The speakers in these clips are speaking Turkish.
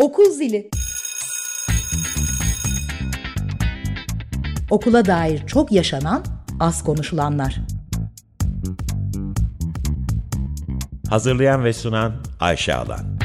Okul zili. Okula dair çok yaşanan, az konuşulanlar. Hazırlayan ve sunan Ayşe Alan.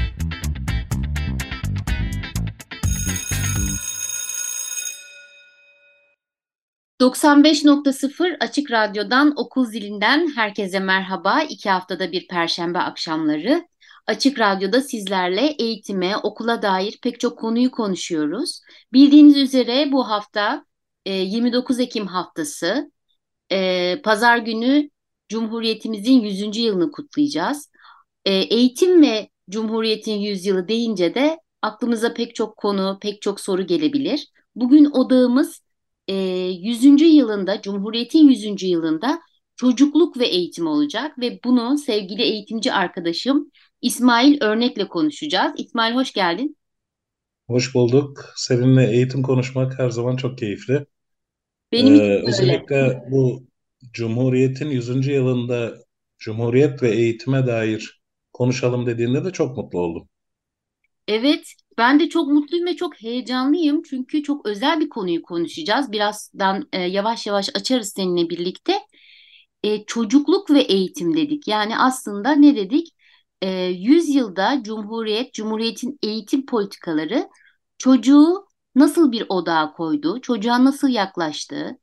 ...95.0 Açık Radyo'dan Okul Zilinden herkese merhaba. İki haftada bir Perşembe akşamları. Açık Radyo'da sizlerle eğitime, okula dair pek çok konuyu konuşuyoruz. Bildiğiniz üzere bu hafta 29 e, Ekim haftası. E, pazar günü Cumhuriyetimizin 100. yılını kutlayacağız. E, eğitim ve Cumhuriyet'in 100 yılı deyince de aklımıza pek çok konu, pek çok soru gelebilir. Bugün odağımız 100. yılında, Cumhuriyet'in 100. yılında çocukluk ve eğitim olacak ve bunu sevgili eğitimci arkadaşım İsmail Örnek'le konuşacağız. İsmail hoş geldin. Hoş bulduk. Seninle eğitim konuşmak her zaman çok keyifli. Benim ee, özellikle bu Cumhuriyet'in 100. yılında Cumhuriyet ve eğitime dair konuşalım dediğinde de çok mutlu oldum. Evet, ben de çok mutluyum ve çok heyecanlıyım. Çünkü çok özel bir konuyu konuşacağız. Birazdan e, yavaş yavaş açarız seninle birlikte. E, çocukluk ve eğitim dedik. Yani aslında ne dedik? E, 100 yılda Cumhuriyet, Cumhuriyet'in eğitim politikaları çocuğu nasıl bir odağa koydu, çocuğa nasıl yaklaştı,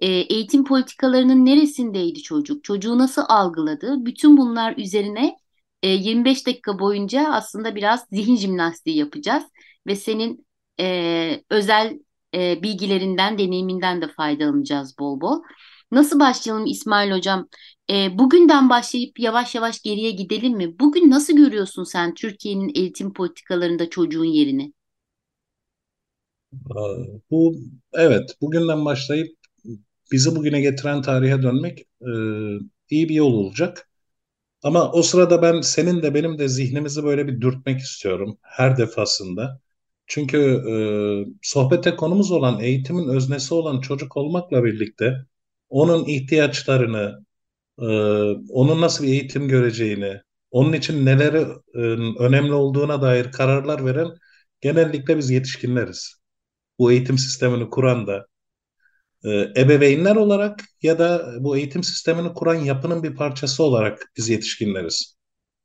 e, eğitim politikalarının neresindeydi çocuk, çocuğu nasıl algıladı, bütün bunlar üzerine e, 25 dakika boyunca aslında biraz zihin jimnastiği yapacağız ve senin e, özel e, bilgilerinden, deneyiminden de faydalanacağız bol bol. Nasıl başlayalım İsmail Hocam? E, bugünden başlayıp yavaş yavaş geriye gidelim mi? Bugün nasıl görüyorsun sen Türkiye'nin eğitim politikalarında çocuğun yerini? Bu evet bugünden başlayıp bizi bugüne getiren tarihe dönmek e, iyi bir yol olacak. Ama o sırada ben senin de benim de zihnimizi böyle bir dürtmek istiyorum her defasında. Çünkü e, sohbete konumuz olan eğitimin öznesi olan çocuk olmakla birlikte onun ihtiyaçlarını, e, onun nasıl bir eğitim göreceğini, onun için neleri e, önemli olduğuna dair kararlar veren genellikle biz yetişkinleriz. Bu eğitim sistemini kuran da e, ebeveynler olarak ya da bu eğitim sistemini kuran yapının bir parçası olarak biz yetişkinleriz.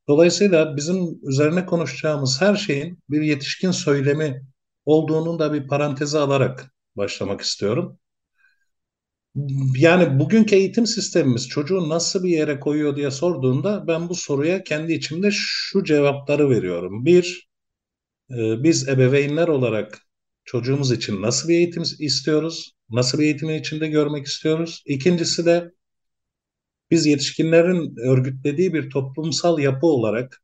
Dolayısıyla bizim üzerine konuşacağımız her şeyin bir yetişkin söylemi olduğunu da bir paranteze alarak başlamak istiyorum yani bugünkü eğitim sistemimiz çocuğu nasıl bir yere koyuyor diye sorduğunda ben bu soruya kendi içimde şu cevapları veriyorum. Bir, e, biz ebeveynler olarak çocuğumuz için nasıl bir eğitim istiyoruz? Nasıl bir eğitimin içinde görmek istiyoruz? İkincisi de biz yetişkinlerin örgütlediği bir toplumsal yapı olarak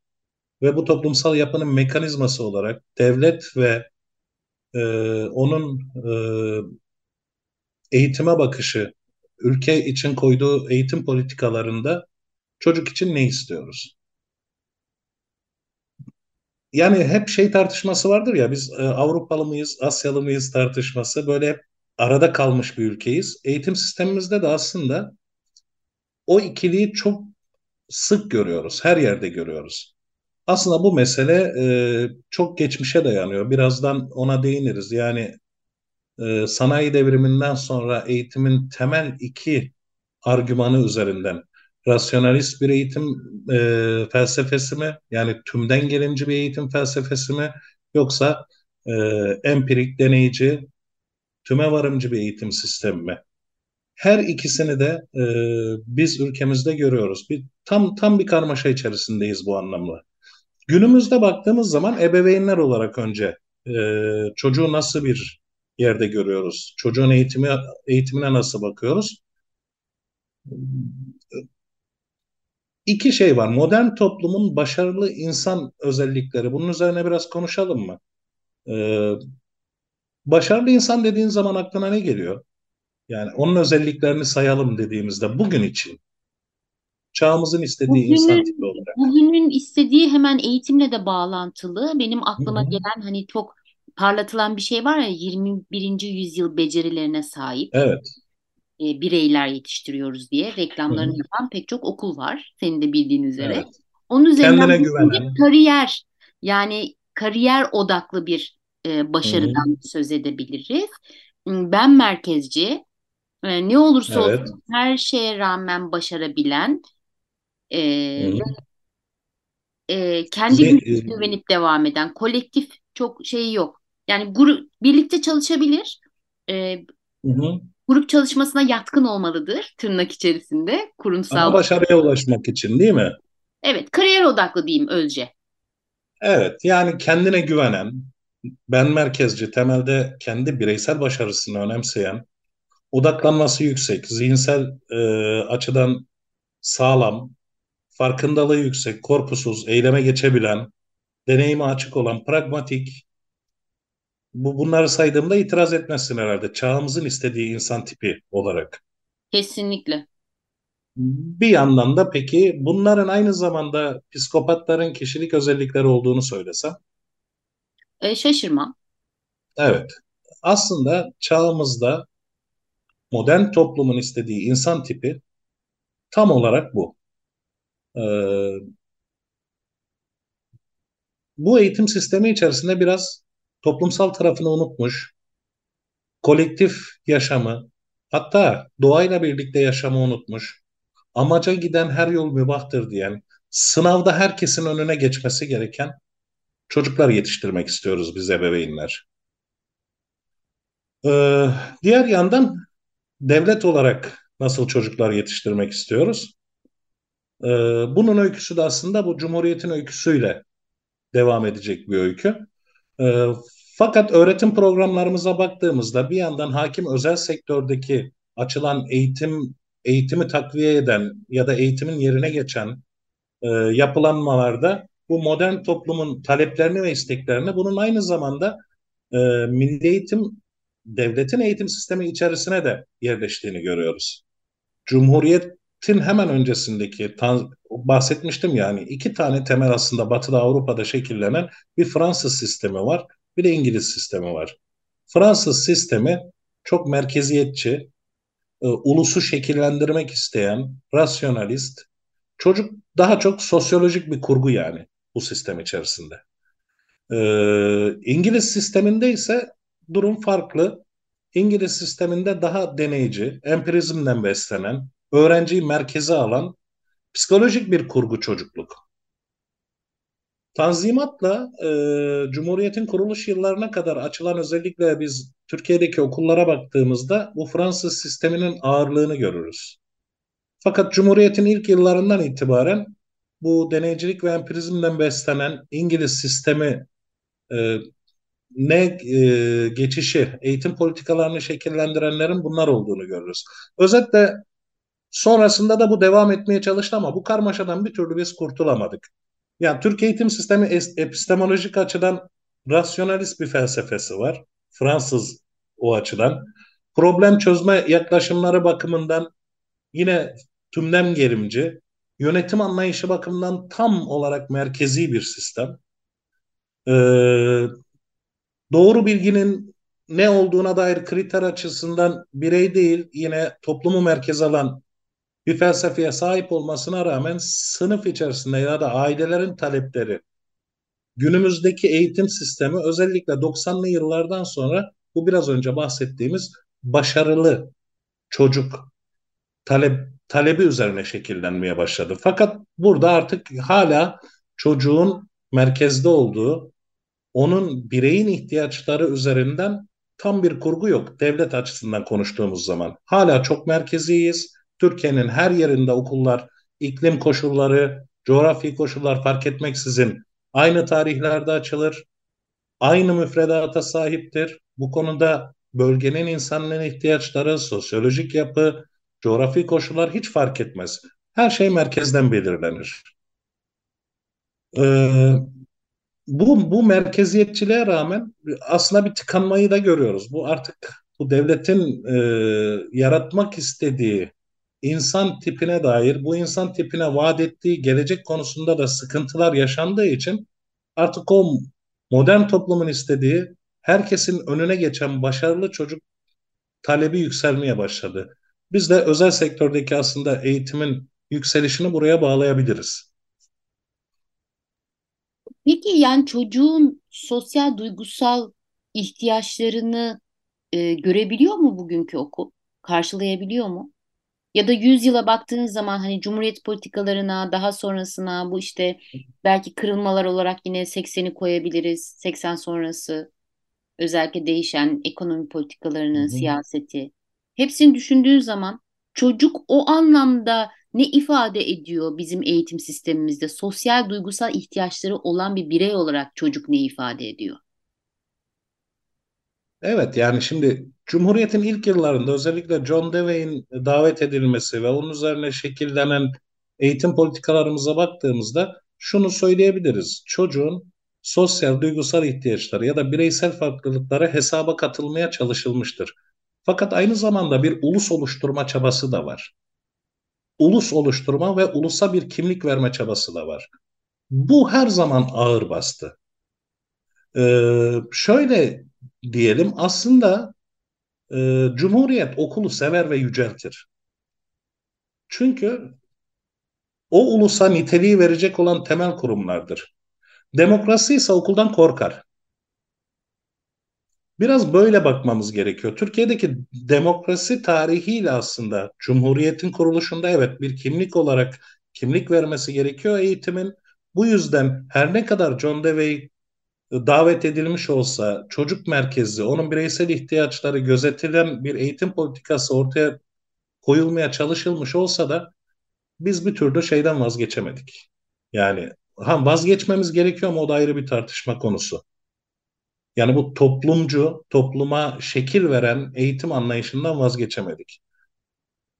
ve bu toplumsal yapının mekanizması olarak devlet ve e, onun e, eğitime bakışı, ülke için koyduğu eğitim politikalarında çocuk için ne istiyoruz? Yani hep şey tartışması vardır ya biz e, Avrupalı mıyız, Asyalı mıyız tartışması böyle hep arada kalmış bir ülkeyiz. Eğitim sistemimizde de aslında o ikiliyi çok sık görüyoruz, her yerde görüyoruz. Aslında bu mesele e, çok geçmişe dayanıyor. Birazdan ona değiniriz. Yani e, sanayi devriminden sonra eğitimin temel iki argümanı üzerinden rasyonalist bir eğitim e, felsefesi mi yani tümden gelimci bir eğitim felsefesi mi yoksa e, empirik deneyici tüme varımcı bir eğitim sistemi mi? Her ikisini de e, biz ülkemizde görüyoruz. Bir, tam tam bir karmaşa içerisindeyiz bu anlamda. Günümüzde baktığımız zaman ebeveynler olarak önce e, çocuğu nasıl bir yerde görüyoruz. Çocuğun eğitimi eğitimine nasıl bakıyoruz? İki şey var. Modern toplumun başarılı insan özellikleri. Bunun üzerine biraz konuşalım mı? Ee, başarılı insan dediğin zaman aklına ne geliyor? Yani onun özelliklerini sayalım dediğimizde bugün için çağımızın istediği bugünün, insan tipi olarak. Bugünün istediği hemen eğitimle de bağlantılı. Benim aklıma Hı-hı. gelen hani çok parlatılan bir şey var ya 21. yüzyıl becerilerine sahip evet. e, bireyler yetiştiriyoruz diye reklamlarını Hı-hı. yapan pek çok okul var. Senin de bildiğin üzere. Evet. Onun üzerinden güvenen. kariyer yani kariyer odaklı bir e, başarıdan söz edebiliriz. Ben merkezci, e, ne olursa Evet. olsun her şeye rağmen başarabilen e, ve e, kendi gücüne güvenip devam eden, kolektif çok şey yok. Yani grup birlikte çalışabilir, e, Hı hı. grup çalışmasına yatkın olmalıdır tırnak içerisinde Ama kurumsal. başarıya ulaşmak için değil mi? Evet, kariyer odaklı diyeyim Özce. Evet, yani kendine güvenen, ben merkezci, temelde kendi bireysel başarısını önemseyen, odaklanması yüksek, zihinsel e, açıdan sağlam, farkındalığı yüksek, korkusuz, eyleme geçebilen, deneyime açık olan, pragmatik, bu bunları saydığımda itiraz etmezsin herhalde. Çağımızın istediği insan tipi olarak. Kesinlikle. Bir yandan da peki bunların aynı zamanda psikopatların kişilik özellikleri olduğunu söylesem, E, şaşırmam. evet. Aslında çağımızda modern toplumun istediği insan tipi tam olarak bu. Ee, bu eğitim sistemi içerisinde biraz toplumsal tarafını unutmuş, kolektif yaşamı, hatta doğayla birlikte yaşamı unutmuş, amaca giden her yol mübahtır diyen, sınavda herkesin önüne geçmesi gereken çocuklar yetiştirmek istiyoruz biz ebeveynler. Ee, diğer yandan devlet olarak nasıl çocuklar yetiştirmek istiyoruz? Ee, bunun öyküsü de aslında bu Cumhuriyet'in öyküsüyle devam edecek bir öykü. Ee, fakat öğretim programlarımıza baktığımızda bir yandan hakim özel sektördeki açılan eğitim eğitimi takviye eden ya da eğitimin yerine geçen e, yapılanmalarda bu modern toplumun taleplerini ve isteklerini bunun aynı zamanda e, milli eğitim devletin eğitim sistemi içerisine de yerleştiğini görüyoruz. Cumhuriyet'in hemen öncesindeki bahsetmiştim yani iki tane temel aslında Batı'da Avrupa'da şekillenen bir Fransız sistemi var, bir de İngiliz sistemi var. Fransız sistemi çok merkeziyetçi, e, ulusu şekillendirmek isteyen, rasyonalist, çocuk daha çok sosyolojik bir kurgu yani bu sistem içerisinde. Ee, İngiliz sisteminde ise durum farklı. İngiliz sisteminde daha deneyici, empirizmden beslenen, öğrenciyi merkeze alan psikolojik bir kurgu çocukluk. Tanzimatla e, Cumhuriyet'in kuruluş yıllarına kadar açılan özellikle biz Türkiye'deki okullara baktığımızda bu Fransız sisteminin ağırlığını görürüz. Fakat Cumhuriyet'in ilk yıllarından itibaren bu deneycilik ve empirizmden beslenen İngiliz sistemi e, ne e, geçişi, eğitim politikalarını şekillendirenlerin bunlar olduğunu görürüz. Özetle sonrasında da bu devam etmeye çalıştı ama bu karmaşadan bir türlü biz kurtulamadık. Yani Türk eğitim sistemi epistemolojik açıdan rasyonalist bir felsefesi var. Fransız o açıdan. Problem çözme yaklaşımları bakımından yine tümden gerimci, yönetim anlayışı bakımından tam olarak merkezi bir sistem. Ee, doğru bilginin ne olduğuna dair kriter açısından birey değil yine toplumu merkez alan bir felsefeye sahip olmasına rağmen sınıf içerisinde ya da ailelerin talepleri günümüzdeki eğitim sistemi özellikle 90'lı yıllardan sonra bu biraz önce bahsettiğimiz başarılı çocuk talep talebi üzerine şekillenmeye başladı. Fakat burada artık hala çocuğun merkezde olduğu, onun bireyin ihtiyaçları üzerinden tam bir kurgu yok. Devlet açısından konuştuğumuz zaman hala çok merkeziyiz. Türkiye'nin her yerinde okullar, iklim koşulları, coğrafi koşullar fark etmeksizin aynı tarihlerde açılır. Aynı müfredata sahiptir. Bu konuda bölgenin insanların ihtiyaçları, sosyolojik yapı, coğrafi koşullar hiç fark etmez. Her şey merkezden belirlenir. Ee, bu, bu merkeziyetçiliğe rağmen aslında bir tıkanmayı da görüyoruz. Bu artık bu devletin e, yaratmak istediği insan tipine dair, bu insan tipine vaat ettiği gelecek konusunda da sıkıntılar yaşandığı için artık o modern toplumun istediği herkesin önüne geçen başarılı çocuk talebi yükselmeye başladı. Biz de özel sektördeki aslında eğitimin yükselişini buraya bağlayabiliriz. Peki yani çocuğun sosyal duygusal ihtiyaçlarını e, görebiliyor mu bugünkü okul? Karşılayabiliyor mu? Ya da 100 yıla baktığınız zaman hani Cumhuriyet politikalarına daha sonrasına bu işte belki kırılmalar olarak yine 80'i koyabiliriz. 80 sonrası özellikle değişen ekonomi politikalarını, siyaseti. Hepsini düşündüğün zaman çocuk o anlamda ne ifade ediyor bizim eğitim sistemimizde? Sosyal duygusal ihtiyaçları olan bir birey olarak çocuk ne ifade ediyor? Evet yani şimdi Cumhuriyet'in ilk yıllarında özellikle John Dewey'in davet edilmesi ve onun üzerine şekillenen eğitim politikalarımıza baktığımızda şunu söyleyebiliriz. Çocuğun sosyal, duygusal ihtiyaçları ya da bireysel farklılıkları hesaba katılmaya çalışılmıştır. Fakat aynı zamanda bir ulus oluşturma çabası da var. Ulus oluşturma ve ulusa bir kimlik verme çabası da var. Bu her zaman ağır bastı. Ee, şöyle diyelim aslında e, Cumhuriyet okulu sever ve yüceltir. Çünkü o ulusa niteliği verecek olan temel kurumlardır. Demokrasi ise okuldan korkar. Biraz böyle bakmamız gerekiyor. Türkiye'deki demokrasi tarihiyle aslında Cumhuriyet'in kuruluşunda evet bir kimlik olarak kimlik vermesi gerekiyor eğitimin. Bu yüzden her ne kadar John Dewey davet edilmiş olsa çocuk merkezli, onun bireysel ihtiyaçları gözetilen bir eğitim politikası ortaya koyulmaya çalışılmış olsa da biz bir türlü şeyden vazgeçemedik. Yani ha vazgeçmemiz gerekiyor ama o da ayrı bir tartışma konusu. Yani bu toplumcu, topluma şekil veren eğitim anlayışından vazgeçemedik.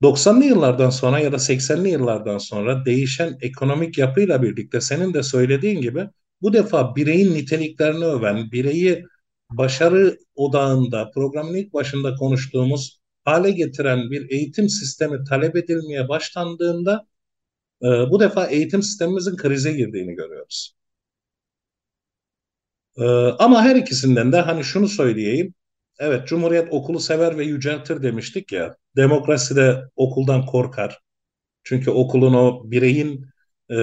90'lı yıllardan sonra ya da 80'li yıllardan sonra değişen ekonomik yapıyla birlikte senin de söylediğin gibi bu defa bireyin niteliklerini öven, bireyi başarı odağında programın ilk başında konuştuğumuz hale getiren bir eğitim sistemi talep edilmeye başlandığında e, bu defa eğitim sistemimizin krize girdiğini görüyoruz. E, ama her ikisinden de hani şunu söyleyeyim. Evet Cumhuriyet okulu sever ve yüceltir demiştik ya. Demokrasi de okuldan korkar. Çünkü okulun o bireyin e,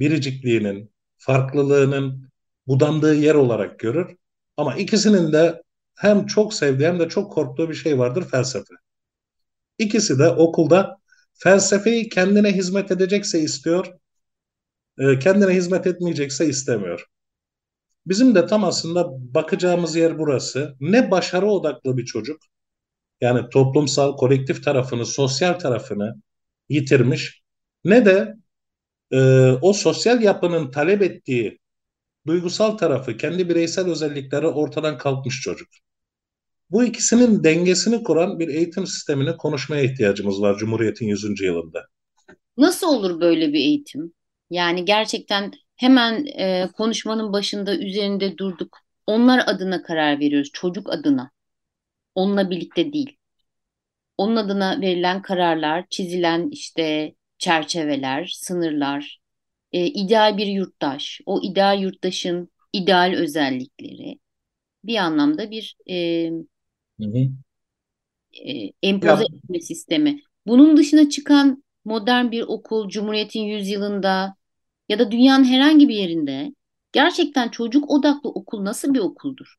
biricikliğinin, farklılığının budandığı yer olarak görür. Ama ikisinin de hem çok sevdiği hem de çok korktuğu bir şey vardır felsefe. İkisi de okulda felsefeyi kendine hizmet edecekse istiyor, e, kendine hizmet etmeyecekse istemiyor. Bizim de tam aslında bakacağımız yer burası. Ne başarı odaklı bir çocuk, yani toplumsal, kolektif tarafını, sosyal tarafını yitirmiş, ne de e, o sosyal yapının talep ettiği duygusal tarafı, kendi bireysel özellikleri ortadan kalkmış çocuk. Bu ikisinin dengesini kuran bir eğitim sistemini konuşmaya ihtiyacımız var Cumhuriyet'in 100. yılında. Nasıl olur böyle bir eğitim? Yani gerçekten hemen e, konuşmanın başında üzerinde durduk. Onlar adına karar veriyoruz, çocuk adına. Onunla birlikte değil. Onun adına verilen kararlar, çizilen işte çerçeveler, sınırlar, e, ideal bir yurttaş, o ideal yurttaşın ideal özellikleri bir anlamda bir e, Hı hı. e, empoze Ya, etme sistemi. Bunun dışına çıkan modern bir okul, Cumhuriyet'in yüzyılında ya da dünyanın herhangi bir yerinde gerçekten çocuk odaklı okul nasıl bir okuldur?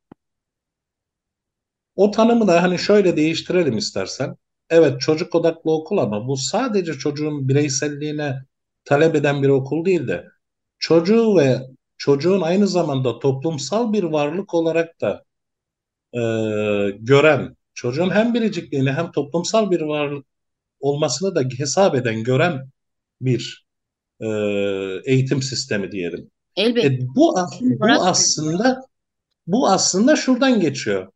o tanımı da hani şöyle değiştirelim istersen. Evet çocuk odaklı okul ama bu sadece çocuğun bireyselliğine talep eden bir okul değil de çocuğu ve çocuğun aynı zamanda toplumsal bir varlık olarak da e, gören, çocuğun hem biricikliğini hem toplumsal bir varlık olmasını da hesap eden, gören bir e, eğitim sistemi diyelim. Elbette. E, bu bu aslında bu aslında şuradan geçiyor.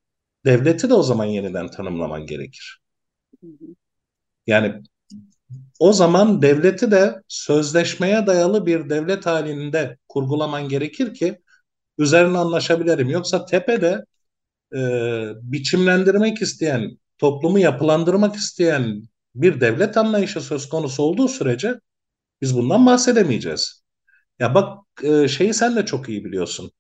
Devleti de o zaman yeniden tanımlaman gerekir. Yani o zaman devleti de sözleşmeye dayalı bir devlet halinde kurgulaman gerekir ki üzerine anlaşabilirim. Yoksa tepede e, biçimlendirmek isteyen, toplumu yapılandırmak isteyen bir devlet anlayışı söz konusu olduğu sürece biz bundan bahsedemeyeceğiz. Ya bak e, şeyi sen de çok iyi biliyorsun.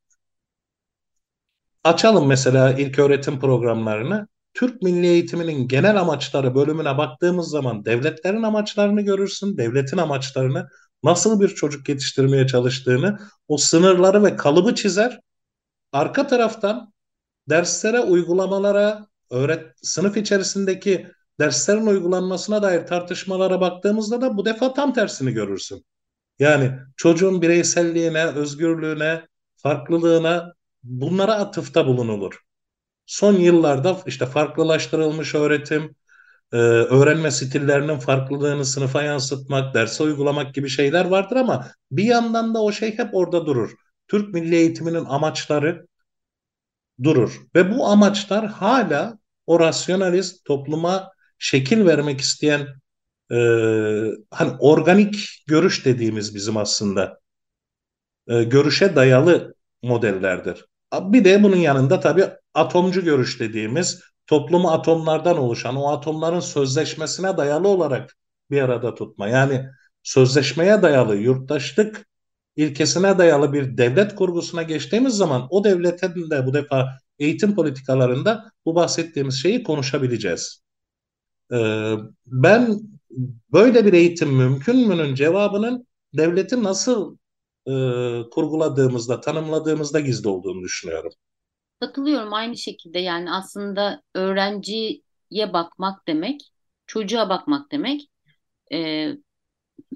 Açalım mesela ilk öğretim programlarını. Türk Milli Eğitiminin genel amaçları bölümüne baktığımız zaman devletlerin amaçlarını görürsün, devletin amaçlarını, nasıl bir çocuk yetiştirmeye çalıştığını, o sınırları ve kalıbı çizer. arka taraftan derslere, uygulamalara, öğret sınıf içerisindeki derslerin uygulanmasına dair tartışmalara baktığımızda da bu defa tam tersini görürsün. Yani çocuğun bireyselliğine, özgürlüğüne, farklılığına bunlara atıfta bulunulur. Son yıllarda işte farklılaştırılmış öğretim, e, öğrenme stillerinin farklılığını sınıfa yansıtmak, derse uygulamak gibi şeyler vardır ama bir yandan da o şey hep orada durur. Türk milli eğitiminin amaçları durur ve bu amaçlar hala o rasyonalist topluma şekil vermek isteyen e, hani organik görüş dediğimiz bizim aslında e, görüşe dayalı modellerdir. Bir de bunun yanında tabii atomcu görüş dediğimiz toplumu atomlardan oluşan o atomların sözleşmesine dayalı olarak bir arada tutma. Yani sözleşmeye dayalı yurttaşlık ilkesine dayalı bir devlet kurgusuna geçtiğimiz zaman o devletin de bu defa eğitim politikalarında bu bahsettiğimiz şeyi konuşabileceğiz. Ee, ben böyle bir eğitim mümkün mü'nün cevabının devleti nasıl e, kurguladığımızda, tanımladığımızda gizli olduğunu düşünüyorum. Katılıyorum aynı şekilde yani aslında öğrenciye bakmak demek, çocuğa bakmak demek, e,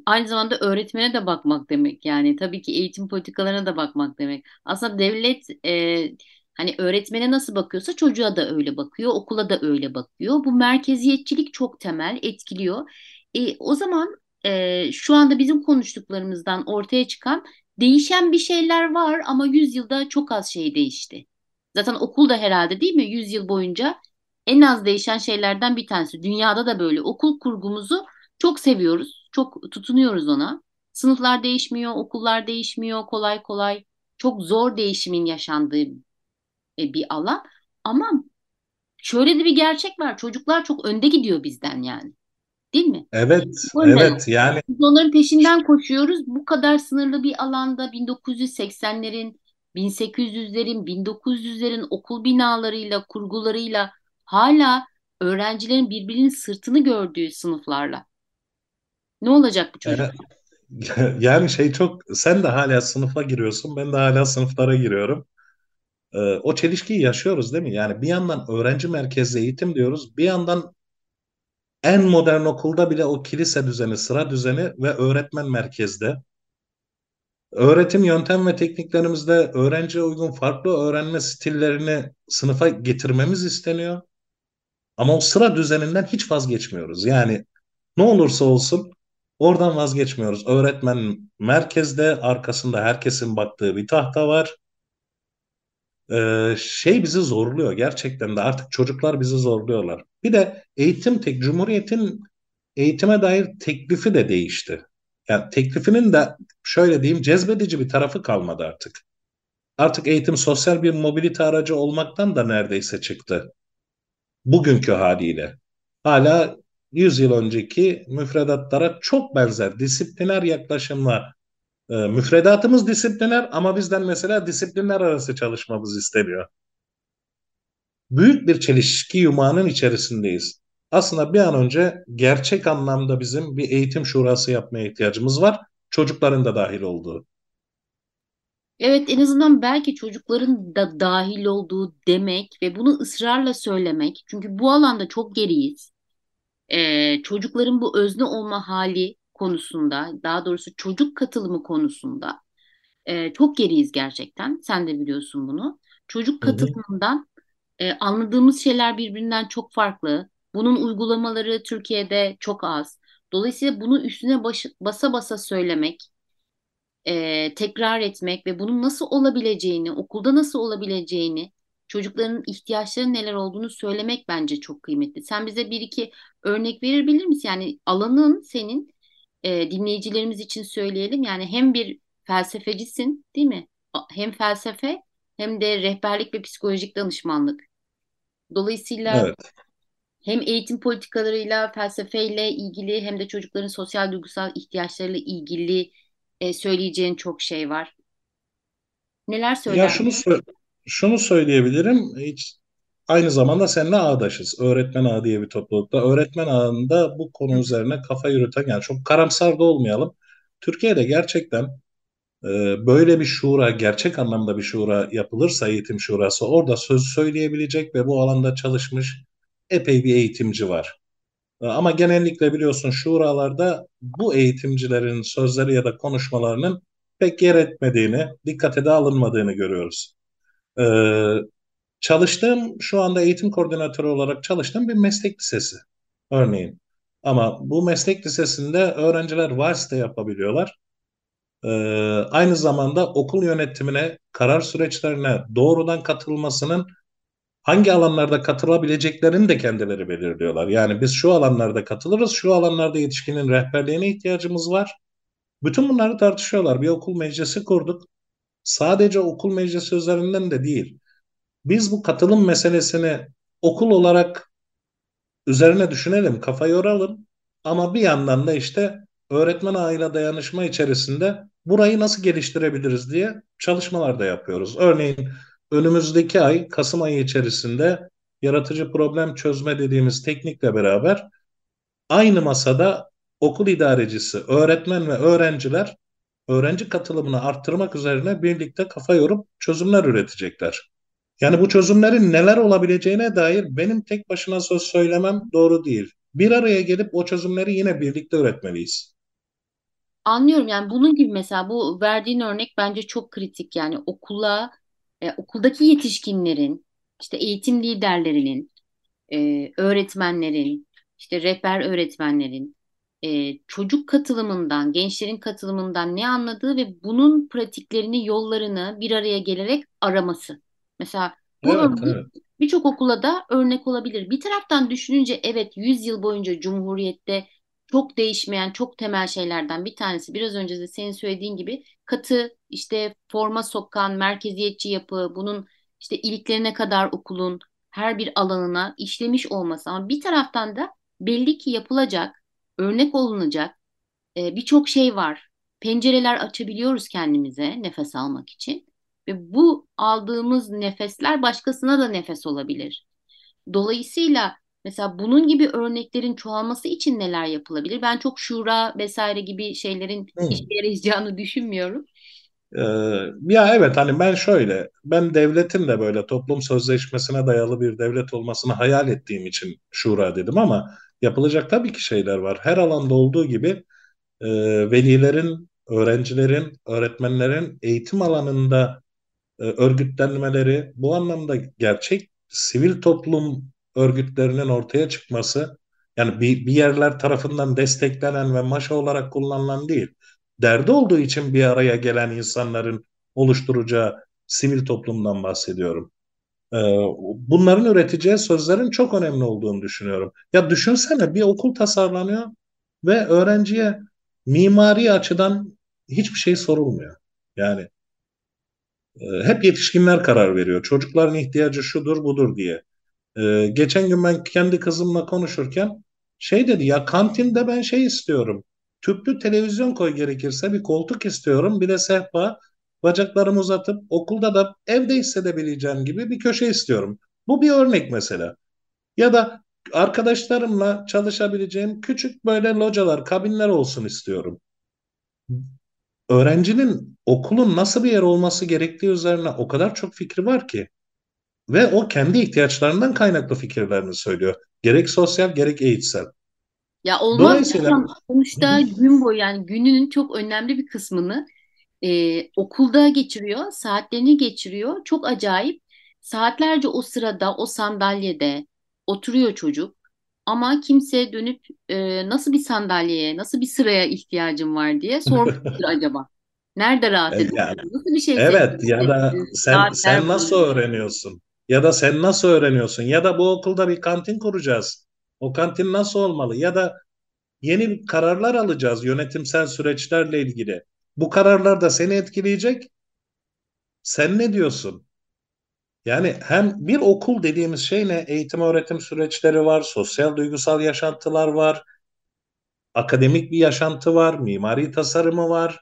aynı zamanda öğretmene de bakmak demek yani tabii ki eğitim politikalarına da bakmak demek. Aslında devlet e, hani öğretmene nasıl bakıyorsa çocuğa da öyle bakıyor, okula da öyle bakıyor. Bu merkeziyetçilik çok temel etkiliyor. E, o zaman e, şu anda bizim konuştuklarımızdan ortaya çıkan değişen bir şeyler var ama 100 yılda çok az şey değişti. Zaten okul da herhalde değil mi? 100 yıl boyunca en az değişen şeylerden bir tanesi. Dünyada da böyle. Okul kurgumuzu çok seviyoruz. Çok tutunuyoruz ona. Sınıflar değişmiyor, okullar değişmiyor kolay kolay. Çok zor değişimin yaşandığı e, bir alan. Ama şöyle de bir gerçek var. Çocuklar çok önde gidiyor bizden yani. Değil mi? Evet, evet yani. Biz onların peşinden koşuyoruz. Bu kadar sınırlı bir alanda 1980'lerin 1800'lerin, 1900'lerin okul binalarıyla, kurgularıyla hala öğrencilerin birbirinin sırtını gördüğü sınıflarla. Ne olacak bu çocuk? Yani şey çok, sen de hala sınıfa giriyorsun, ben de hala sınıflara giriyorum. Ee, o çelişkiyi yaşıyoruz değil mi? Yani bir yandan öğrenci merkezli eğitim diyoruz, bir yandan en modern okulda bile o kilise düzeni, sıra düzeni ve öğretmen merkezde. Öğretim yöntem ve tekniklerimizde öğrenciye uygun farklı öğrenme stillerini sınıfa getirmemiz isteniyor. Ama o sıra düzeninden hiç vazgeçmiyoruz. Yani ne olursa olsun oradan vazgeçmiyoruz. Öğretmen merkezde, arkasında herkesin baktığı bir tahta var. Ee, şey bizi zorluyor gerçekten de artık çocuklar bizi zorluyorlar. Bir de eğitim tek Cumhuriyet'in eğitime dair teklifi de değişti. Yani teklifinin de şöyle diyeyim cezbedici bir tarafı kalmadı artık. Artık eğitim sosyal bir mobilite aracı olmaktan da neredeyse çıktı. Bugünkü haliyle. Hala 100 yıl önceki müfredatlara çok benzer disipliner yaklaşımla e, müfredatımız disipliner ama bizden mesela disiplinler arası çalışmamız isteniyor. Büyük bir çelişki yumağının içerisindeyiz aslında bir an önce gerçek anlamda bizim bir eğitim şurası yapmaya ihtiyacımız var. Çocukların da dahil olduğu. Evet en azından belki çocukların da dahil olduğu demek ve bunu ısrarla söylemek. Çünkü bu alanda çok geriyiz. Ee, çocukların bu özne olma hali konusunda, daha doğrusu çocuk katılımı konusunda e, çok geriyiz gerçekten. Sen de biliyorsun bunu. Çocuk katılımından e, anladığımız şeyler birbirinden çok farklı. Bunun uygulamaları Türkiye'de çok az. Dolayısıyla bunu üstüne baş, basa basa söylemek, e, tekrar etmek ve bunun nasıl olabileceğini, okulda nasıl olabileceğini, çocukların ihtiyaçları neler olduğunu söylemek bence çok kıymetli. Sen bize bir iki örnek verir bilir misin? Yani alanın senin e, dinleyicilerimiz için söyleyelim. Yani hem bir felsefecisin değil mi? Hem felsefe hem de rehberlik ve psikolojik danışmanlık. Dolayısıyla evet hem eğitim politikalarıyla, felsefeyle ilgili hem de çocukların sosyal duygusal ihtiyaçlarıyla ilgili e, söyleyeceğin çok şey var. Neler söyler? Ya şunu şunu söyleyebilirim. Hiç aynı zamanda seninle ağdaşız. Öğretmen ağı diye bir toplulukta. Öğretmen ağında bu konu üzerine kafa yürüten yani çok karamsar da olmayalım. Türkiye'de gerçekten e, böyle bir şura, gerçek anlamda bir şura yapılırsa eğitim şurası orada söz söyleyebilecek ve bu alanda çalışmış epey bir eğitimci var. E, ama genellikle biliyorsun şuralarda bu eğitimcilerin sözleri ya da konuşmalarının pek yer etmediğini, dikkate de alınmadığını görüyoruz. Ee, çalıştığım, şu anda eğitim koordinatörü olarak çalıştığım bir meslek lisesi örneğin. Ama bu meslek lisesinde öğrenciler vals de yapabiliyorlar. Ee, aynı zamanda okul yönetimine, karar süreçlerine doğrudan katılmasının hangi alanlarda katılabileceklerini de kendileri belirliyorlar. Yani biz şu alanlarda katılırız, şu alanlarda yetişkinin rehberliğine ihtiyacımız var. Bütün bunları tartışıyorlar. Bir okul meclisi kurduk. Sadece okul meclisi üzerinden de değil. Biz bu katılım meselesini okul olarak üzerine düşünelim, kafa yoralım. Ama bir yandan da işte öğretmen aile dayanışma içerisinde burayı nasıl geliştirebiliriz diye çalışmalar da yapıyoruz. Örneğin önümüzdeki ay Kasım ayı içerisinde yaratıcı problem çözme dediğimiz teknikle beraber aynı masada okul idarecisi, öğretmen ve öğrenciler öğrenci katılımını arttırmak üzerine birlikte kafa yorup çözümler üretecekler. Yani bu çözümlerin neler olabileceğine dair benim tek başına söz söylemem doğru değil. Bir araya gelip o çözümleri yine birlikte üretmeliyiz. Anlıyorum yani bunun gibi mesela bu verdiğin örnek bence çok kritik yani okula e, okuldaki yetişkinlerin işte eğitim liderlerinin e, öğretmenlerin işte rehber öğretmenlerin e, çocuk katılımından gençlerin katılımından ne anladığı ve bunun pratiklerini yollarını bir araya gelerek araması. Mesela bu Evet, evet. birçok okula da örnek olabilir. Bir taraftan düşününce evet 100 yıl boyunca Cumhuriyet'te çok değişmeyen, çok temel şeylerden bir tanesi biraz önce de senin söylediğin gibi katı işte forma sokan merkeziyetçi yapı, bunun işte iliklerine kadar okulun her bir alanına işlemiş olması. Ama bir taraftan da belli ki yapılacak, örnek olunacak e, birçok şey var. Pencereler açabiliyoruz kendimize nefes almak için. Ve bu aldığımız nefesler başkasına da nefes olabilir. Dolayısıyla mesela bunun gibi örneklerin çoğalması için neler yapılabilir? Ben çok şura vesaire gibi şeylerin işe Hı. yarayacağını düşünmüyorum. Ee, ya evet hani ben şöyle ben devletin de böyle toplum sözleşmesine dayalı bir devlet olmasını hayal ettiğim için şura dedim ama yapılacak tabii ki şeyler var. Her alanda olduğu gibi e, velilerin, öğrencilerin, öğretmenlerin eğitim alanında e, örgütlenmeleri, bu anlamda gerçek sivil toplum örgütlerinin ortaya çıkması, yani bir, bir yerler tarafından desteklenen ve maşa olarak kullanılan değil, derdi olduğu için bir araya gelen insanların oluşturacağı sivil toplumdan bahsediyorum. E, bunların üreteceği sözlerin çok önemli olduğunu düşünüyorum. Ya düşünsene bir okul tasarlanıyor ve öğrenciye mimari açıdan hiçbir şey sorulmuyor. Yani e, hep yetişkinler karar veriyor. Çocukların ihtiyacı şudur budur diye. E, geçen gün ben kendi kızımla konuşurken şey dedi ya kantinde ben şey istiyorum. Tüplü televizyon koy gerekirse bir koltuk istiyorum. Bir de sehpa bacaklarımı uzatıp okulda da evde hissedebileceğim gibi bir köşe istiyorum. Bu bir örnek mesela. Ya da arkadaşlarımla çalışabileceğim küçük böyle localar, kabinler olsun istiyorum. Öğrencinin okulun nasıl bir yer olması gerektiği üzerine o kadar çok fikri var ki. Ve o kendi ihtiyaçlarından kaynaklı fikirlerini söylüyor. Gerek sosyal gerek eğitsel. Ya olmaz Dolayısıyla hocam? Sonuçta gün boyu yani gününün çok önemli bir kısmını e, okulda geçiriyor, saatlerini geçiriyor. Çok acayip. Saatlerce o sırada, o sandalyede oturuyor çocuk. Ama kimse dönüp e, nasıl bir sandalyeye, nasıl bir sıraya ihtiyacım var diye sormuştur acaba. Nerede rahat e, yani, edersin? Nasıl bir şey evet ya da sen sen nasıl öğreniyorsun? Ya da sen nasıl öğreniyorsun? Ya da bu okulda bir kantin kuracağız. O kantin nasıl olmalı? Ya da yeni kararlar alacağız yönetimsel süreçlerle ilgili. Bu kararlar da seni etkileyecek. Sen ne diyorsun? Yani hem bir okul dediğimiz şey ne? Eğitim öğretim süreçleri var, sosyal duygusal yaşantılar var, akademik bir yaşantı var, mimari tasarımı var,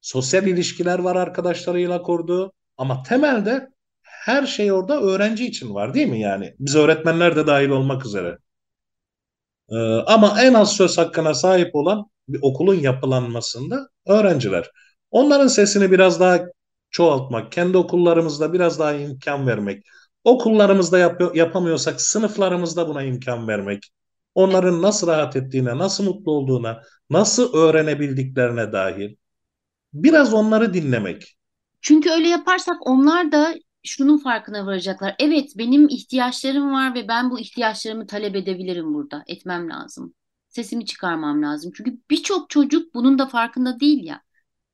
sosyal ilişkiler var arkadaşlarıyla kurduğu. Ama temelde her şey orada öğrenci için var değil mi yani? Biz öğretmenler de dahil olmak üzere. Ee, ama en az söz hakkına sahip olan bir okulun yapılanmasında öğrenciler. Onların sesini biraz daha çoğaltmak, kendi okullarımızda biraz daha imkan vermek. Okullarımızda yap yapamıyorsak sınıflarımızda buna imkan vermek. Onların nasıl rahat ettiğine, nasıl mutlu olduğuna, nasıl öğrenebildiklerine dair biraz onları dinlemek. Çünkü öyle yaparsak onlar da şunun farkına varacaklar. Evet, benim ihtiyaçlarım var ve ben bu ihtiyaçlarımı talep edebilirim burada. Etmem lazım. Sesimi çıkarmam lazım. Çünkü birçok çocuk bunun da farkında değil ya.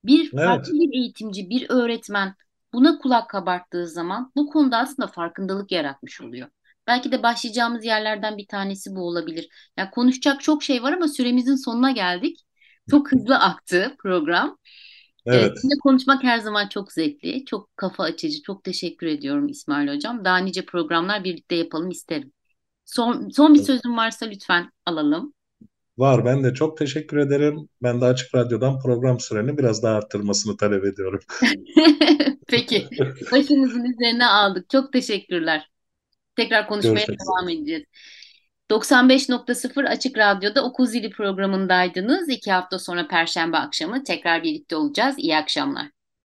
Bir Evet. farklı bir eğitimci, bir öğretmen buna kulak kabarttığı zaman bu konuda aslında farkındalık yaratmış oluyor. Belki de başlayacağımız yerlerden bir tanesi bu olabilir. Yani konuşacak çok şey var ama süremizin sonuna geldik. Çok hızlı aktı program. Ee, Evet. Sizinle konuşmak her zaman çok zevkli, çok kafa açıcı. Çok teşekkür ediyorum İsmail Hocam. Daha nice programlar birlikte yapalım isterim. Son, son bir sözüm varsa lütfen alalım. Var. Ben de çok teşekkür ederim. Ben de Açık Radyo'dan program süreni biraz daha arttırmasını talep ediyorum. Peki, başınızın üzerine aldık. Çok teşekkürler. Tekrar konuşmaya Görüşmek devam edeceğiz. 95.0 Açık Radyo'da Okul Zili programındaydınız. İki hafta sonra Perşembe akşamı tekrar birlikte olacağız. İyi akşamlar.